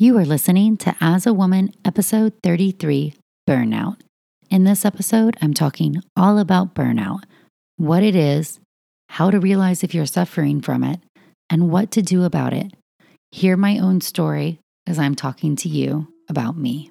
You are listening to As a Woman, episode 33 Burnout. In this episode, I'm talking all about burnout, what it is, how to realize if you're suffering from it, and what to do about it. Hear my own story as I'm talking to you about me.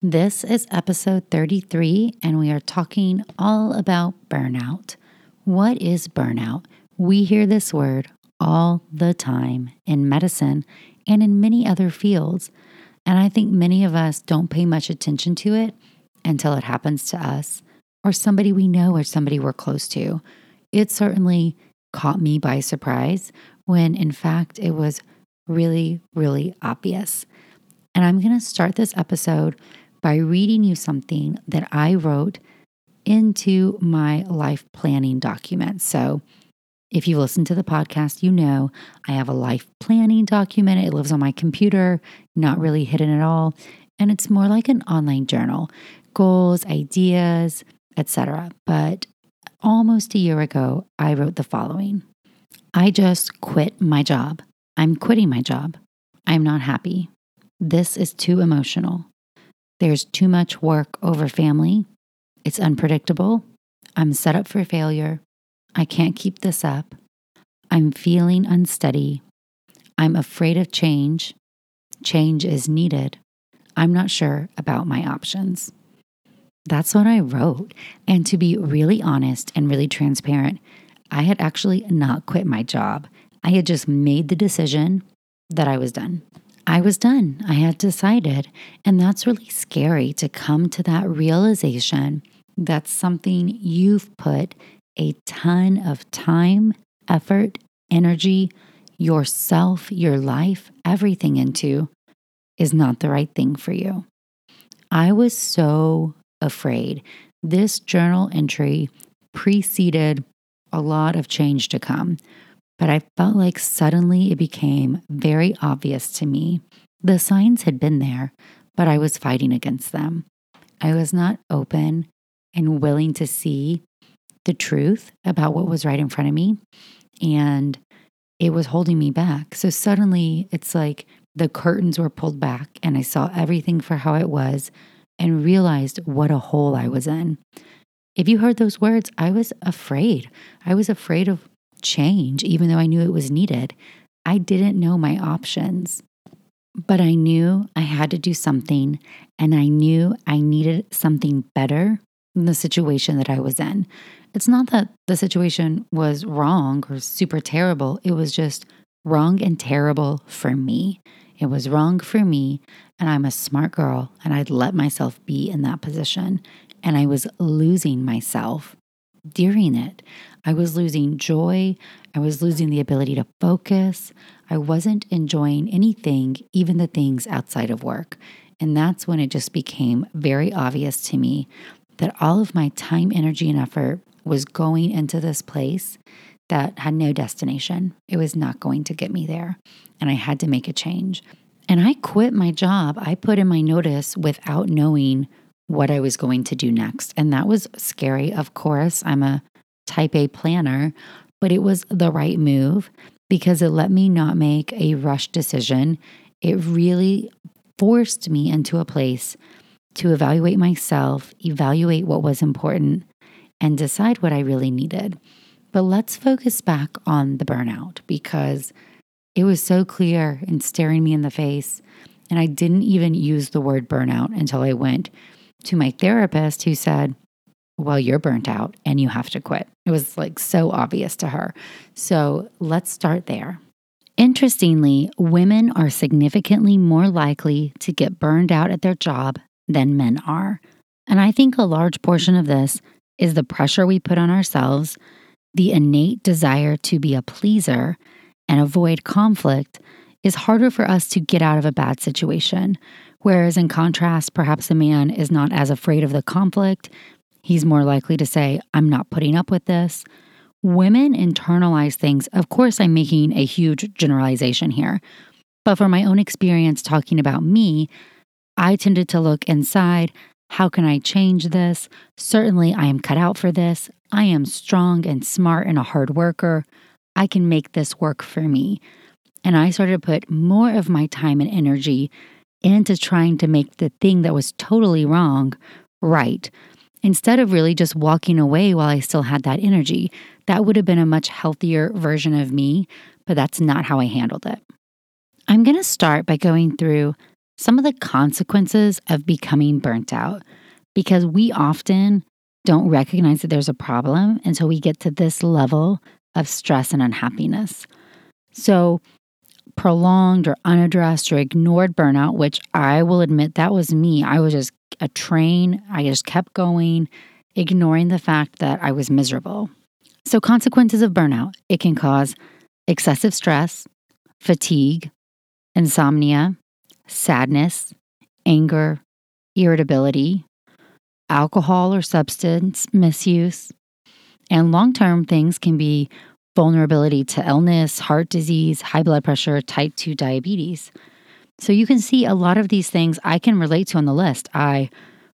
This is episode 33, and we are talking all about burnout. What is burnout? We hear this word all the time in medicine and in many other fields. And I think many of us don't pay much attention to it until it happens to us or somebody we know or somebody we're close to. It certainly caught me by surprise when, in fact, it was really, really obvious. And I'm going to start this episode by reading you something that I wrote into my life planning document. So, if you listen to the podcast, you know I have a life planning document. It lives on my computer, not really hidden at all. And it's more like an online journal goals, ideas, etc. But almost a year ago, I wrote the following I just quit my job. I'm quitting my job. I'm not happy. This is too emotional. There's too much work over family. It's unpredictable. I'm set up for failure. I can't keep this up. I'm feeling unsteady. I'm afraid of change. Change is needed. I'm not sure about my options. That's what I wrote. And to be really honest and really transparent, I had actually not quit my job. I had just made the decision that I was done. I was done. I had decided. And that's really scary to come to that realization that something you've put a ton of time, effort, energy, yourself, your life, everything into is not the right thing for you. I was so afraid. This journal entry preceded a lot of change to come but I felt like suddenly it became very obvious to me. The signs had been there, but I was fighting against them. I was not open and willing to see the truth about what was right in front of me. And it was holding me back. So suddenly it's like the curtains were pulled back and I saw everything for how it was and realized what a hole I was in. If you heard those words, I was afraid. I was afraid of change, even though I knew it was needed. I didn't know my options, but I knew I had to do something and I knew I needed something better than the situation that I was in. It's not that the situation was wrong or super terrible, it was just wrong and terrible for me. It was wrong for me, and I'm a smart girl, and I'd let myself be in that position. And I was losing myself during it. I was losing joy. I was losing the ability to focus. I wasn't enjoying anything, even the things outside of work. And that's when it just became very obvious to me that all of my time, energy, and effort was going into this place that had no destination. It was not going to get me there. And I had to make a change. And I quit my job. I put in my notice without knowing what I was going to do next. And that was scary. Of course, I'm a type A planner, but it was the right move because it let me not make a rush decision. It really forced me into a place to evaluate myself, evaluate what was important, and decide what I really needed. But let's focus back on the burnout because it was so clear and staring me in the face. And I didn't even use the word burnout until I went to my therapist who said, Well, you're burnt out and you have to quit. It was like so obvious to her. So let's start there. Interestingly, women are significantly more likely to get burned out at their job than men are. And I think a large portion of this is the pressure we put on ourselves, the innate desire to be a pleaser and avoid conflict is harder for us to get out of a bad situation Whereas in contrast, perhaps a man is not as afraid of the conflict. He's more likely to say, I'm not putting up with this. Women internalize things. Of course, I'm making a huge generalization here. But from my own experience talking about me, I tended to look inside. How can I change this? Certainly, I am cut out for this. I am strong and smart and a hard worker. I can make this work for me. And I started to put more of my time and energy into trying to make the thing that was totally wrong right. Instead of really just walking away while I still had that energy, that would have been a much healthier version of me, but that's not how I handled it. I'm going to start by going through some of the consequences of becoming burnt out because we often don't recognize that there's a problem until we get to this level of stress and unhappiness. So, prolonged or unaddressed or ignored burnout, which I will admit that was me. I was just a train. I just kept going, ignoring the fact that I was miserable. So, consequences of burnout it can cause excessive stress, fatigue, insomnia, sadness, anger, irritability, alcohol or substance misuse. And long term things can be vulnerability to illness, heart disease, high blood pressure, type 2 diabetes. So you can see a lot of these things I can relate to on the list. I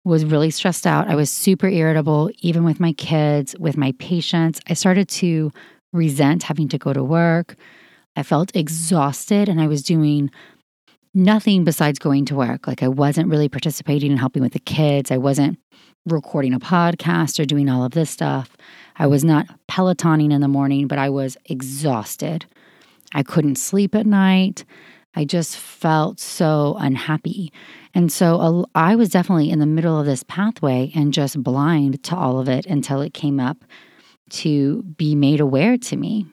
was really stressed out. I was super irritable, even with my kids, with my patients. I started to resent having to go to work. I felt exhausted and I was doing nothing besides going to work. Like I wasn't really participating in helping with the kids. I wasn't recording a podcast or doing all of this stuff. I was not pelotoning in the morning, but I was exhausted. I couldn't sleep at night. I just felt so unhappy. And so I was definitely in the middle of this pathway and just blind to all of it until it came up to be made aware to me.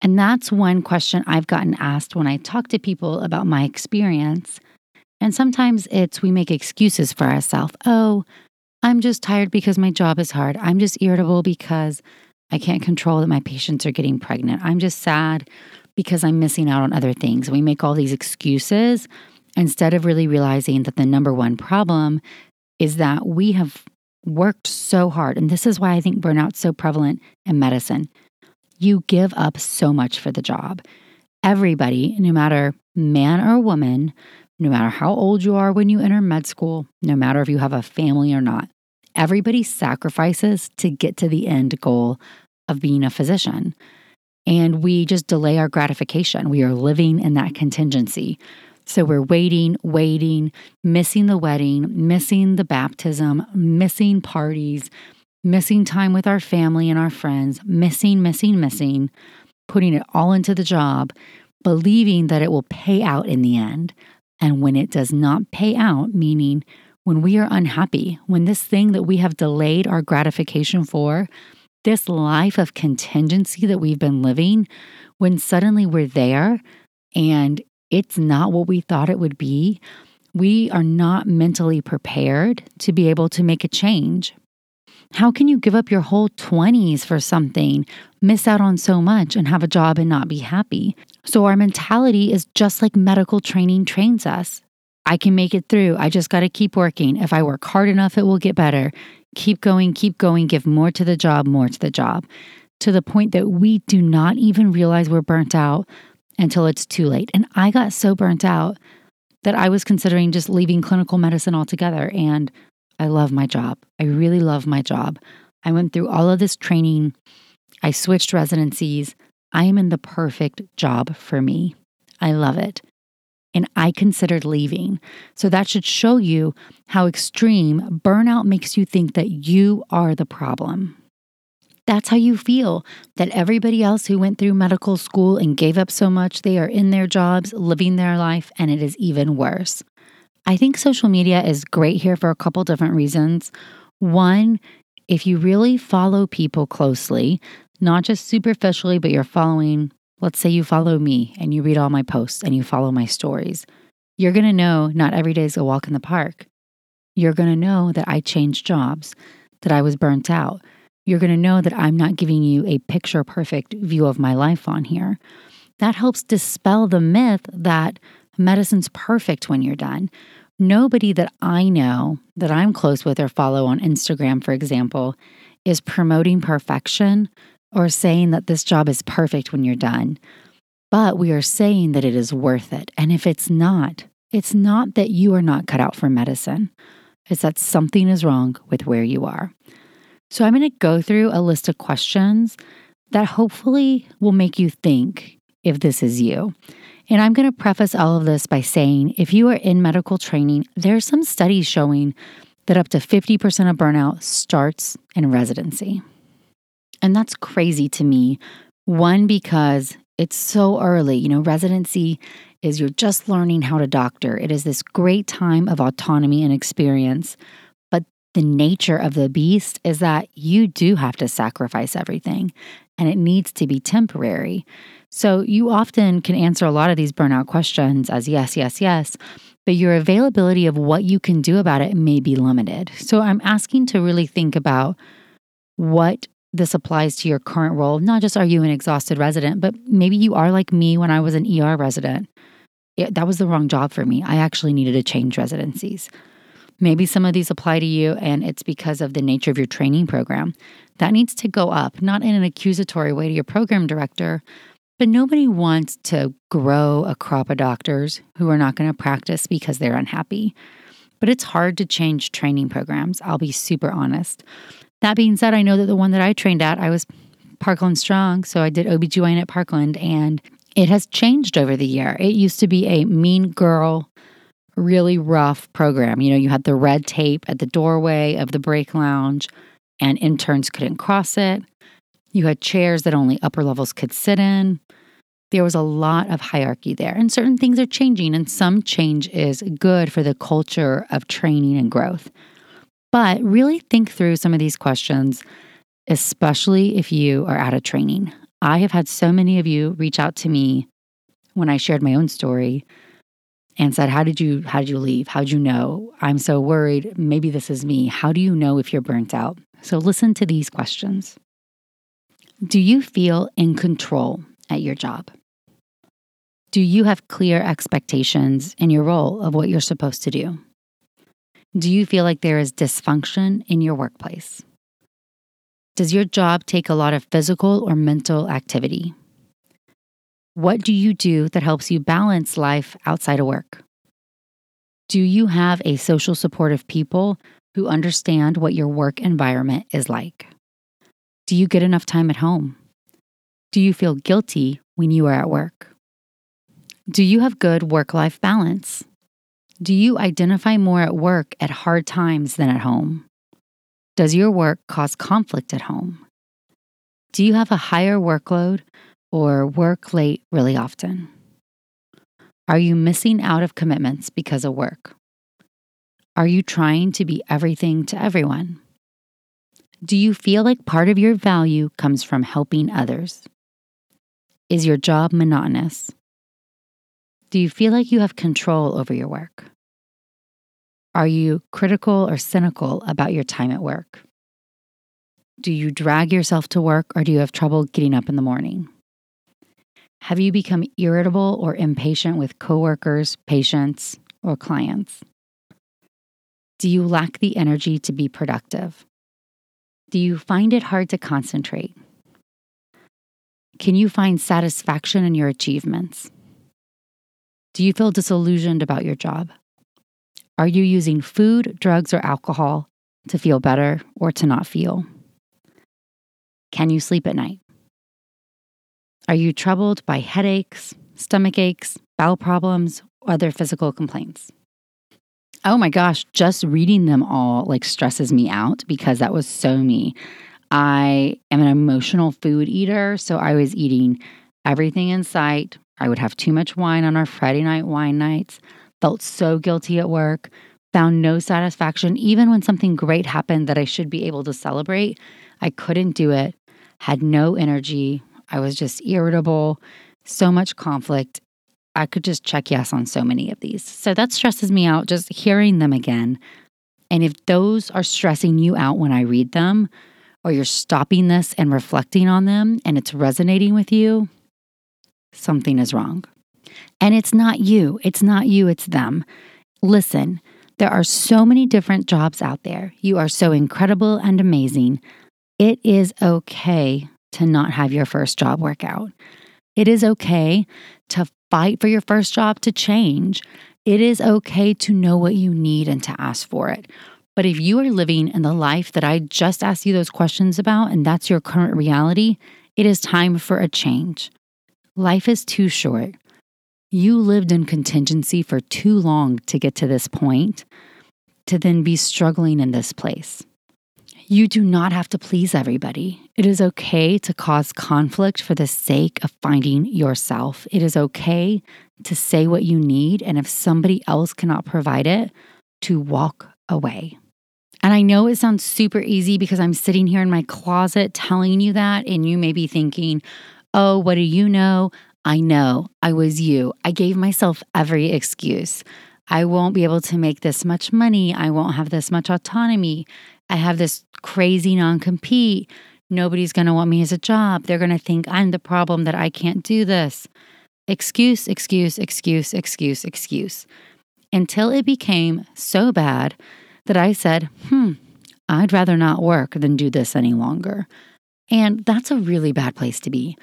And that's one question I've gotten asked when I talk to people about my experience. And sometimes it's we make excuses for ourselves. Oh, I'm just tired because my job is hard. I'm just irritable because I can't control that my patients are getting pregnant. I'm just sad because I'm missing out on other things. We make all these excuses instead of really realizing that the number one problem is that we have worked so hard. And this is why I think burnout's so prevalent in medicine. You give up so much for the job. Everybody, no matter man or woman, no matter how old you are when you enter med school, no matter if you have a family or not. Everybody sacrifices to get to the end goal of being a physician. And we just delay our gratification. We are living in that contingency. So we're waiting, waiting, missing the wedding, missing the baptism, missing parties, missing time with our family and our friends, missing, missing, missing, putting it all into the job, believing that it will pay out in the end. And when it does not pay out, meaning when we are unhappy, when this thing that we have delayed our gratification for, this life of contingency that we've been living, when suddenly we're there and it's not what we thought it would be, we are not mentally prepared to be able to make a change. How can you give up your whole 20s for something, miss out on so much, and have a job and not be happy? So, our mentality is just like medical training trains us. I can make it through. I just got to keep working. If I work hard enough, it will get better. Keep going, keep going, give more to the job, more to the job, to the point that we do not even realize we're burnt out until it's too late. And I got so burnt out that I was considering just leaving clinical medicine altogether. And I love my job. I really love my job. I went through all of this training. I switched residencies. I am in the perfect job for me. I love it. And I considered leaving. So that should show you how extreme burnout makes you think that you are the problem. That's how you feel that everybody else who went through medical school and gave up so much, they are in their jobs, living their life, and it is even worse. I think social media is great here for a couple different reasons. One, if you really follow people closely, not just superficially, but you're following, let's say you follow me and you read all my posts and you follow my stories, you're going to know not every day is a walk in the park. You're going to know that I changed jobs, that I was burnt out. You're going to know that I'm not giving you a picture perfect view of my life on here. That helps dispel the myth that medicine's perfect when you're done Nobody that I know that I'm close with or follow on Instagram, for example, is promoting perfection or saying that this job is perfect when you're done. But we are saying that it is worth it. And if it's not, it's not that you are not cut out for medicine, it's that something is wrong with where you are. So I'm going to go through a list of questions that hopefully will make you think if this is you. And I'm going to preface all of this by saying if you are in medical training, there are some studies showing that up to 50% of burnout starts in residency. And that's crazy to me. One, because it's so early. You know, residency is you're just learning how to doctor. It is this great time of autonomy and experience. But the nature of the beast is that you do have to sacrifice everything and it needs to be temporary. So you often can answer a lot of these burnout questions as yes, yes, yes, but your availability of what you can do about it may be limited. So I'm asking to really think about what this applies to your current role. Not just are you an exhausted resident, but maybe you are like me when I was an ER resident. It, that was the wrong job for me. I actually needed to change residencies. Maybe some of these apply to you, and it's because of the nature of your training program. That needs to go up, not in an accusatory way to your program director, but nobody wants to grow a crop of doctors who are not going to practice because they're unhappy. But it's hard to change training programs. I'll be super honest. That being said, I know that the one that I trained at, I was Parkland Strong. So I did OBGYN at Parkland and it has changed over the year. It used to be a mean girl, really rough program. You know, you had the red tape at the doorway of the break lounge and interns couldn't cross it. You had chairs that only upper levels could sit in. There was a lot of hierarchy there, and certain things are changing, and some change is good for the culture of training and growth. But really think through some of these questions, especially if you are out of training. I have had so many of you reach out to me when I shared my own story and said, How did you how did you leave? How'd you know? I'm so worried. Maybe this is me. How do you know if you're burnt out? So listen to these questions. Do you feel in control at your job? Do you have clear expectations in your role of what you're supposed to do? Do you feel like there is dysfunction in your workplace? Does your job take a lot of physical or mental activity? What do you do that helps you balance life outside of work? Do you have a social support of people who understand what your work environment is like? Do you get enough time at home? Do you feel guilty when you are at work? Do you have good work life balance? Do you identify more at work at hard times than at home? Does your work cause conflict at home? Do you have a higher workload or work late really often? Are you missing out of commitments because of work? Are you trying to be everything to everyone? Do you feel like part of your value comes from helping others? Is your job monotonous? Do you feel like you have control over your work? Are you critical or cynical about your time at work? Do you drag yourself to work or do you have trouble getting up in the morning? Have you become irritable or impatient with coworkers, patients, or clients? Do you lack the energy to be productive? Do you find it hard to concentrate? Can you find satisfaction in your achievements? Do you feel disillusioned about your job? Are you using food, drugs, or alcohol to feel better or to not feel? Can you sleep at night? Are you troubled by headaches, stomach aches, bowel problems, other physical complaints? Oh my gosh, just reading them all like stresses me out because that was so me. I am an emotional food eater, so I was eating everything in sight, I would have too much wine on our Friday night wine nights, felt so guilty at work, found no satisfaction. Even when something great happened that I should be able to celebrate, I couldn't do it, had no energy. I was just irritable, so much conflict. I could just check yes on so many of these. So that stresses me out just hearing them again. And if those are stressing you out when I read them, or you're stopping this and reflecting on them and it's resonating with you, something is wrong. And it's not you, it's not you, it's them. Listen, there are so many different jobs out there. You are so incredible and amazing. It is okay to not have your first job work out. It is okay to fight for your first job to change. It is okay to know what you need and to ask for it. But if you are living in the life that I just asked you those questions about, and that's your current reality, it is time for a change. Life is too short. You lived in contingency for too long to get to this point, to then be struggling in this place. You do not have to please everybody. It is okay to cause conflict for the sake of finding yourself. It is okay to say what you need, and if somebody else cannot provide it, to walk away. And I know it sounds super easy because I'm sitting here in my closet telling you that, and you may be thinking, oh, what do you know? I know I was you. I gave myself every excuse. I won't be able to make this much money. I won't have this much autonomy. I have this crazy non compete. Nobody's going to want me as a job. They're going to think I'm the problem that I can't do this. Excuse, excuse, excuse, excuse, excuse. Until it became so bad that I said, hmm, I'd rather not work than do this any longer. And that's a really bad place to be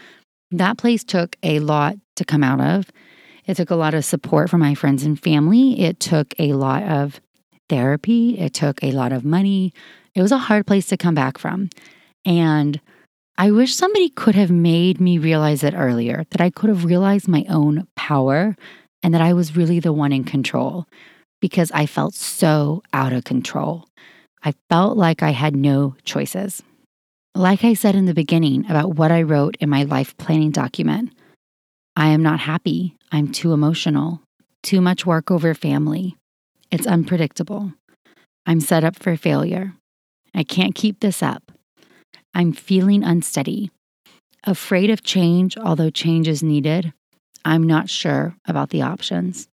that place took a lot to come out of. It took a lot of support from my friends and family. It took a lot of therapy. It took a lot of money. It was a hard place to come back from. And I wish somebody could have made me realize it earlier, that I could have realized my own power and that I was really the one in control because I felt so out of control. I felt like I had no choices. Like I said in the beginning about what I wrote in my life planning document, I am not happy. I'm too emotional, too much work over family. It's unpredictable. I'm set up for failure. I can't keep this up. I'm feeling unsteady, afraid of change, although change is needed. I'm not sure about the options.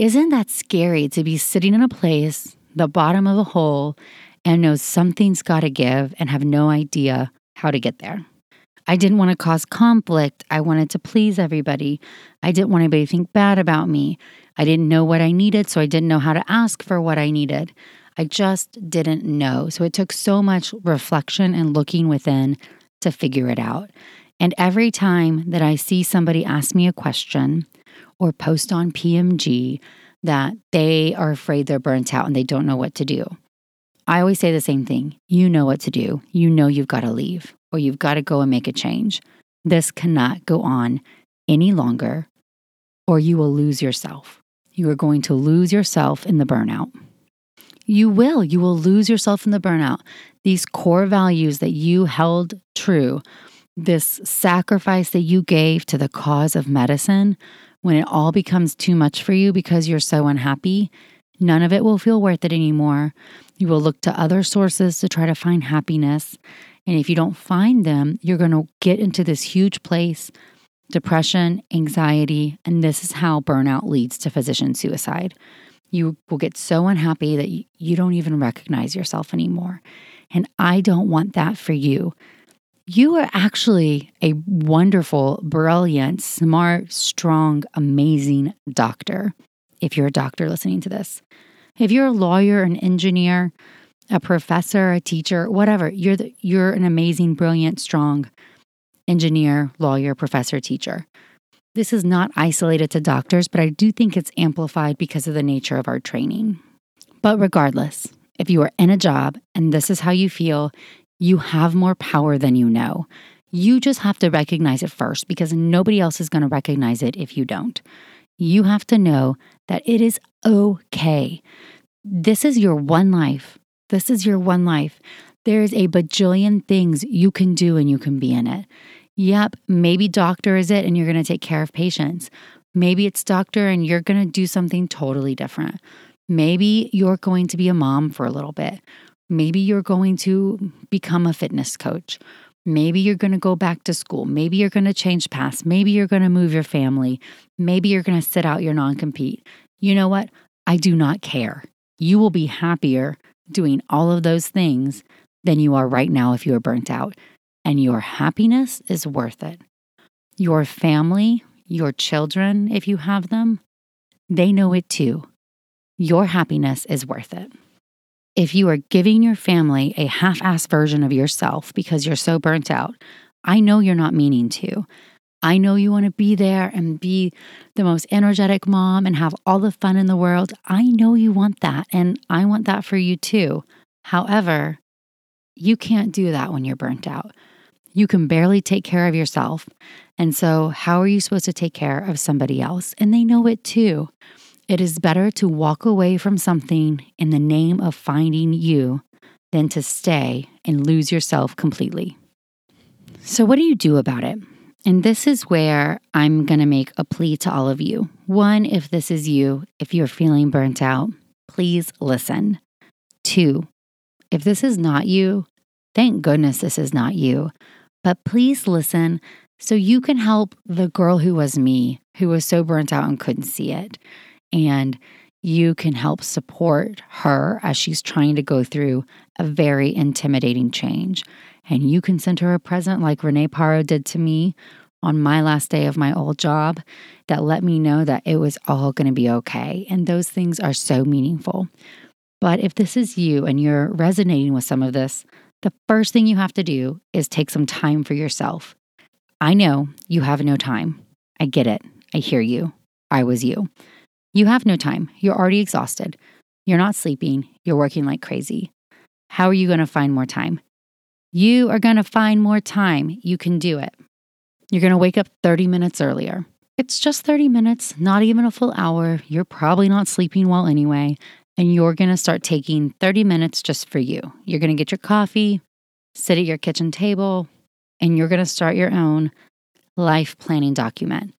Isn't that scary to be sitting in a place, the bottom of a hole, and know something's got to give and have no idea how to get there. I didn't want to cause conflict. I wanted to please everybody. I didn't want anybody to think bad about me. I didn't know what I needed, so I didn't know how to ask for what I needed. I just didn't know. So it took so much reflection and looking within to figure it out. And every time that I see somebody ask me a question or post on PMG that they are afraid they're burnt out and they don't know what to do, I always say the same thing. You know what to do. You know you've got to leave or you've got to go and make a change. This cannot go on any longer or you will lose yourself. You are going to lose yourself in the burnout. You will. You will lose yourself in the burnout. These core values that you held true, this sacrifice that you gave to the cause of medicine, when it all becomes too much for you because you're so unhappy, none of it will feel worth it anymore. You will look to other sources to try to find happiness. And if you don't find them, you're going to get into this huge place depression, anxiety, and this is how burnout leads to physician suicide. You will get so unhappy that you don't even recognize yourself anymore. And I don't want that for you. You are actually a wonderful, brilliant, smart, strong, amazing doctor. If you're a doctor listening to this, if you're a lawyer, an engineer, a professor, a teacher, whatever, you're the, you're an amazing, brilliant, strong engineer, lawyer, professor, teacher. This is not isolated to doctors, but I do think it's amplified because of the nature of our training. But regardless, if you are in a job and this is how you feel, you have more power than you know. You just have to recognize it first because nobody else is going to recognize it if you don't. You have to know that it is okay. This is your one life. This is your one life. There's a bajillion things you can do and you can be in it. Yep, maybe doctor is it and you're going to take care of patients. Maybe it's doctor and you're going to do something totally different. Maybe you're going to be a mom for a little bit. Maybe you're going to become a fitness coach. Maybe you're going to go back to school. Maybe you're going to change paths. Maybe you're going to move your family. Maybe you're going to sit out your non compete. You know what? I do not care. You will be happier doing all of those things than you are right now if you are burnt out. And your happiness is worth it. Your family, your children, if you have them, they know it too. your happiness is worth it. If you are giving your family a half assed version of yourself because you're so burnt out, I know you're not meaning to. I know you want to be there and be the most energetic mom and have all the fun in the world. I know you want that, and I want that for you too. However, you can't do that when you're burnt out. You can barely take care of yourself. And so, how are you supposed to take care of somebody else? And they know it too. It is better to walk away from something in the name of finding you than to stay and lose yourself completely. So, what do you do about it? And this is where I'm going to make a plea to all of you. One, if this is you, if you're feeling burnt out, please listen. Two, if this is not you, thank goodness this is not you. But please listen so you can help the girl who was me, who was so burnt out and couldn't see it. And you can help support her as she's trying to go through a very intimidating change. And you can send her a present like Renee Parro did to me on my last day of my old job that let me know that it was all going to be okay. And those things are so meaningful. But if this is you and you're resonating with some of this, the first thing you have to do is take some time for yourself. I know you have no time. I get it. I hear you. I was you. You have no time. You're already exhausted. You're not sleeping. You're working like crazy. How are you going to find more time? You are going to find more time. You can do it. You're going to wake up 30 minutes earlier. It's just 30 minutes, not even a full hour. You're probably not sleeping well anyway and you're going to start taking 30 minutes just for you. You're going to get your coffee, sit at your kitchen table, and you're going to start your own life planning document.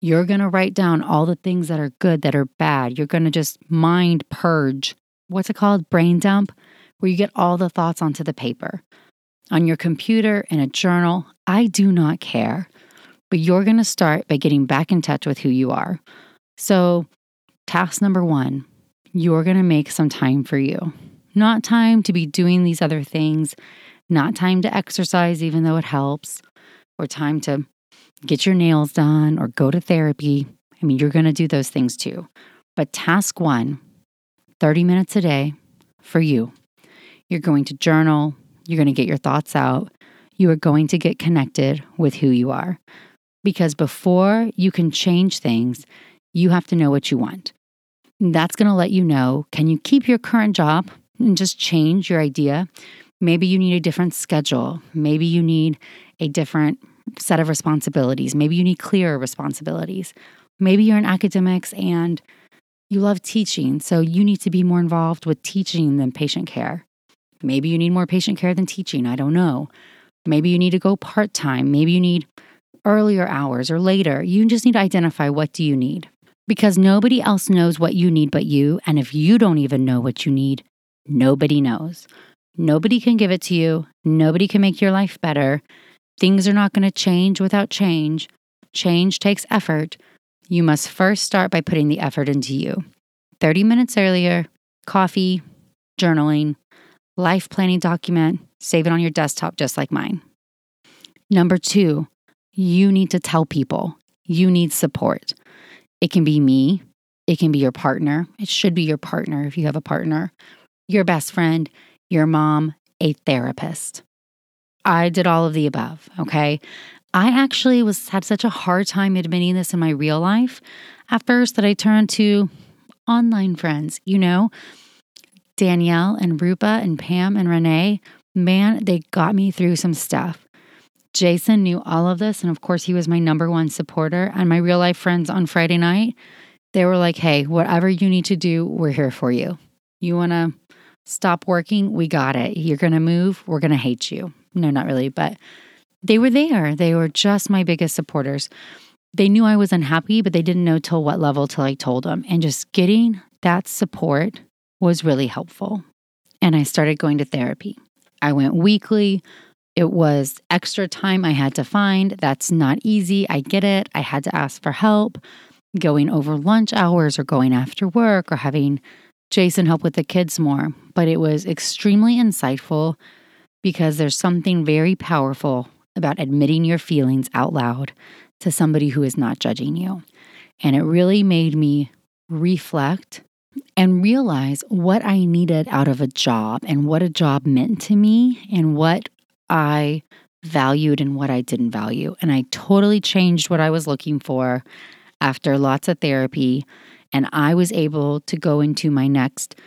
You're going to write down all the things that are good, that are bad. You're going to just mind purge. What's it called? Brain dump, where you get all the thoughts onto the paper. On your computer, in a journal, I do not care. But you're going to start by getting back in touch with who you are. So, task number one you're going to make some time for you. Not time to be doing these other things, not time to exercise, even though it helps, or time to get your nails done or go to therapy. I mean, you're going to do those things too. But task one 30 minutes a day for you. You're going to journal, you're going to get your thoughts out, you are going to get connected with who you are. Because before you can change things, you have to know what you want. That's going to let you know can you keep your current job and just change your idea? Maybe you need a different schedule. Maybe you need a different set of responsibilities. Maybe you need clearer responsibilities. Maybe you're in academics and you love teaching, so you need to be more involved with teaching than patient care. Maybe you need more patient care than teaching. I don't know. Maybe you need to go part time. Maybe you need earlier hours or later. You just need to identify what do you need because nobody else knows what you need but you. And if you don't even know what you need, nobody knows. Nobody can give it to you. Nobody can make your life better. Things are not going to change without change. Change takes effort. You must first start by putting the effort into you. 30 minutes earlier, coffee, journaling, life planning document, save it on your desktop just like mine. Number two, you need to tell people you need support. It can be me, it can be your partner. It should be your partner if you have a partner, your best friend, your mom, a therapist. I did all of the above, okay? I actually was had such a hard time admitting this in my real life at first that I turned to online friends, you know, Danielle and Rupa and Pam and Renee. Man, they got me through some stuff. Jason knew all of this. And of course, he was my number one supporter. And my real life friends on Friday night, they were like, hey, whatever you need to do, we're here for you. You want to stop working? We got it. You're going to move? We're going to hate you. No, not really. But they were there. They were just my biggest supporters. They knew I was unhappy, but they didn't know till what level till I told them. And just getting that support was really helpful. And I started going to therapy. I went weekly. It was extra time I had to find. That's not easy. I get it. I had to ask for help going over lunch hours or going after work or having Jason help with the kids more. But it was extremely insightful because there's something very powerful about admitting your feelings out loud to somebody who is not judging you. And it really made me reflect and realize what I needed out of a job and what a job meant to me and what I valued and what I didn't value. And I totally changed what I was looking for after lots of therapy. And I was able to go into my next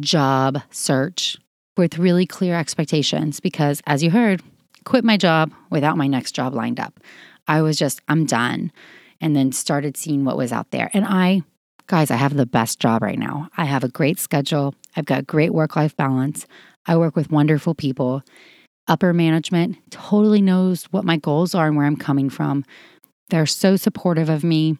job search with really clear expectations because, as you heard, quit my job without my next job lined up. I was just, I'm done. And then started seeing what was out there. And I, guys, I have the best job right now. I have a great schedule. I've got great work life balance. I work with wonderful people. Upper management totally knows what my goals are and where I'm coming from. They're so supportive of me.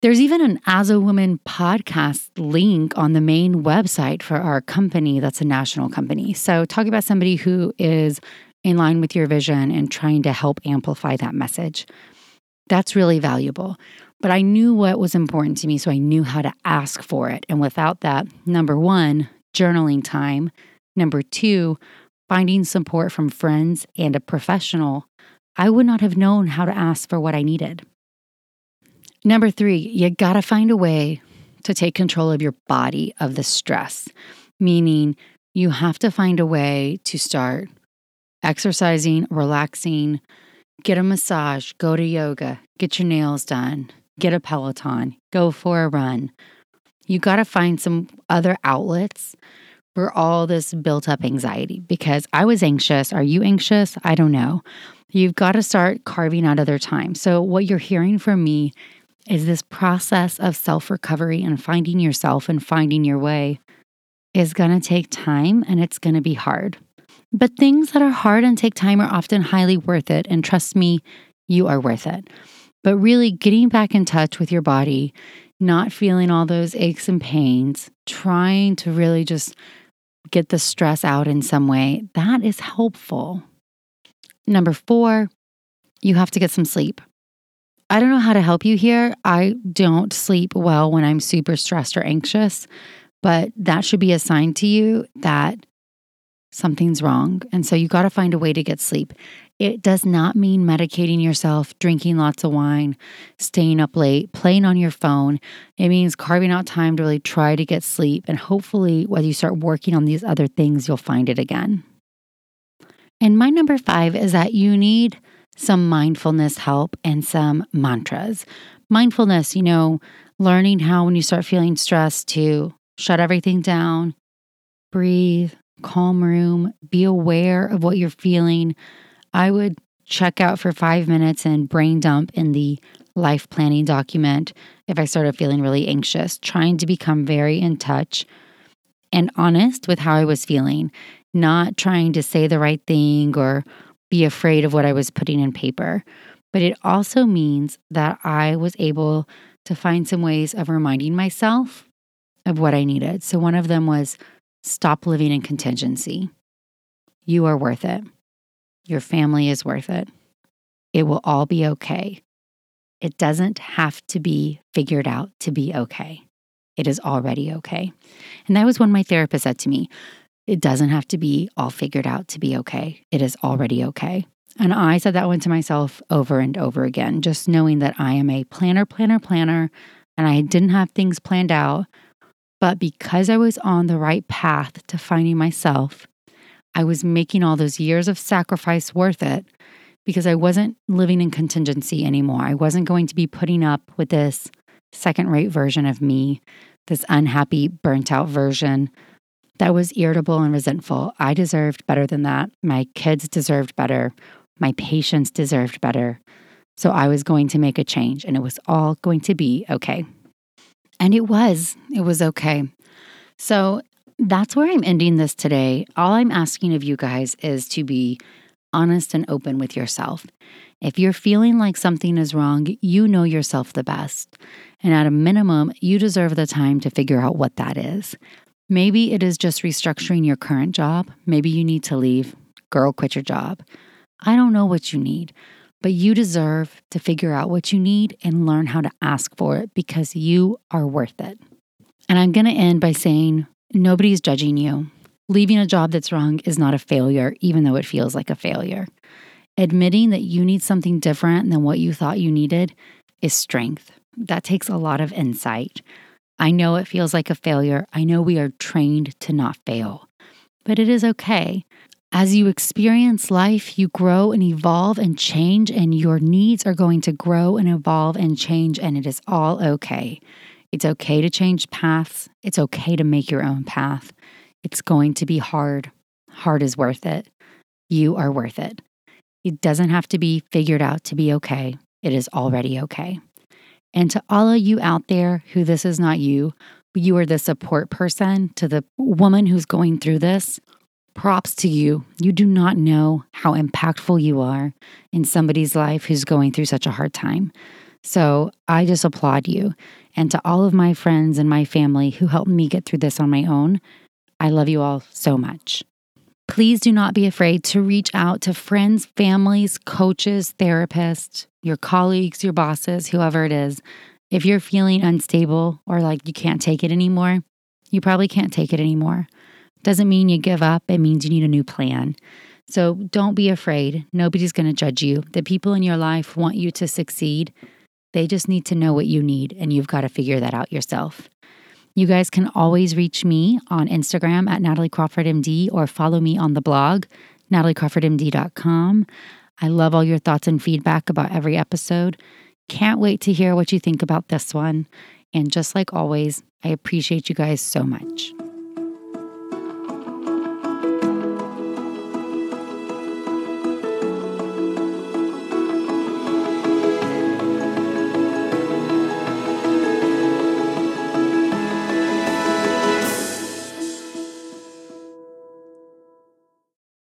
There's even an As a Woman podcast link on the main website for our company that's a national company. So, talk about somebody who is in line with your vision and trying to help amplify that message. That's really valuable. But I knew what was important to me, so I knew how to ask for it. And without that, number one, journaling time. Number two, finding support from friends and a professional, I would not have known how to ask for what I needed. Number three, you gotta find a way to take control of your body of the stress, meaning you have to find a way to start exercising, relaxing, get a massage, go to yoga, get your nails done, get a Peloton, go for a run. You got to find some other outlets for all this built up anxiety because I was anxious. Are you anxious? I don't know. You've got to start carving out other time. So, what you're hearing from me is this process of self recovery and finding yourself and finding your way is going to take time and it's going to be hard. But things that are hard and take time are often highly worth it. And trust me, you are worth it. But really getting back in touch with your body, not feeling all those aches and pains, trying to really just get the stress out in some way, that is helpful. Number four, you have to get some sleep. I don't know how to help you here. I don't sleep well when I'm super stressed or anxious, but that should be a sign to you that something's wrong. And so you got to find a way to get sleep. It does not mean medicating yourself, drinking lots of wine, staying up late, playing on your phone. It means carving out time to really try to get sleep. And hopefully, when you start working on these other things, you'll find it again. And my number five is that you need some mindfulness help and some mantras. Mindfulness, you know, learning how when you start feeling stressed to shut everything down, breathe, calm room, be aware of what you're feeling. I would check out for five minutes and brain dump in the life planning document if I started feeling really anxious, trying to become very in touch and honest with how I was feeling, not trying to say the right thing or be afraid of what I was putting in paper. But it also means that I was able to find some ways of reminding myself of what I needed. So one of them was Stop living in contingency. You are worth it. Your family is worth it. It will all be okay. It doesn't have to be figured out to be okay. It is already okay. And that was when my therapist said to me, It doesn't have to be all figured out to be okay. It is already okay. And I said that one to myself over and over again, just knowing that I am a planner, planner, planner, and I didn't have things planned out. But because I was on the right path to finding myself, I was making all those years of sacrifice worth it because I wasn't living in contingency anymore. I wasn't going to be putting up with this second rate version of me, this unhappy, burnt out version that was irritable and resentful. I deserved better than that. My kids deserved better. My patients deserved better. So I was going to make a change and it was all going to be okay. And it was, it was okay. So that's where I'm ending this today. All I'm asking of you guys is to be honest and open with yourself. If you're feeling like something is wrong, you know yourself the best. And at a minimum, you deserve the time to figure out what that is. Maybe it is just restructuring your current job. Maybe you need to leave. Girl, quit your job. I don't know what you need, but you deserve to figure out what you need and learn how to ask for it because you are worth it. And I'm going to end by saying nobody's judging you. Leaving a job that's wrong is not a failure, even though it feels like a failure. Admitting that you need something different than what you thought you needed is strength. That takes a lot of insight. I know it feels like a failure. I know we are trained to not fail, but it is okay. As you experience life, you grow and evolve and change, and your needs are going to grow and evolve and change, and it is all okay. It's okay to change paths. It's okay to make your own path. It's going to be hard. Hard is worth it. You are worth it. It doesn't have to be figured out to be okay. It is already okay. And to all of you out there who this is not you, you are the support person to the woman who's going through this. Props to you. You do not know how impactful you are in somebody's life who's going through such a hard time. So I just applaud you. And to all of my friends and my family who helped me get through this on my own, I love you all so much. Please do not be afraid to reach out to friends, families, coaches, therapists, your colleagues, your bosses, whoever it is. If you're feeling unstable or like you can't take it anymore, you probably can't take it anymore. Doesn't mean you give up, it means you need a new plan. So don't be afraid. Nobody's going to judge you. The people in your life want you to succeed. They just need to know what you need, and you've got to figure that out yourself. You guys can always reach me on Instagram at Natalie Crawford MD or follow me on the blog, nataliecrawfordmd.com. I love all your thoughts and feedback about every episode. Can't wait to hear what you think about this one. And just like always, I appreciate you guys so much.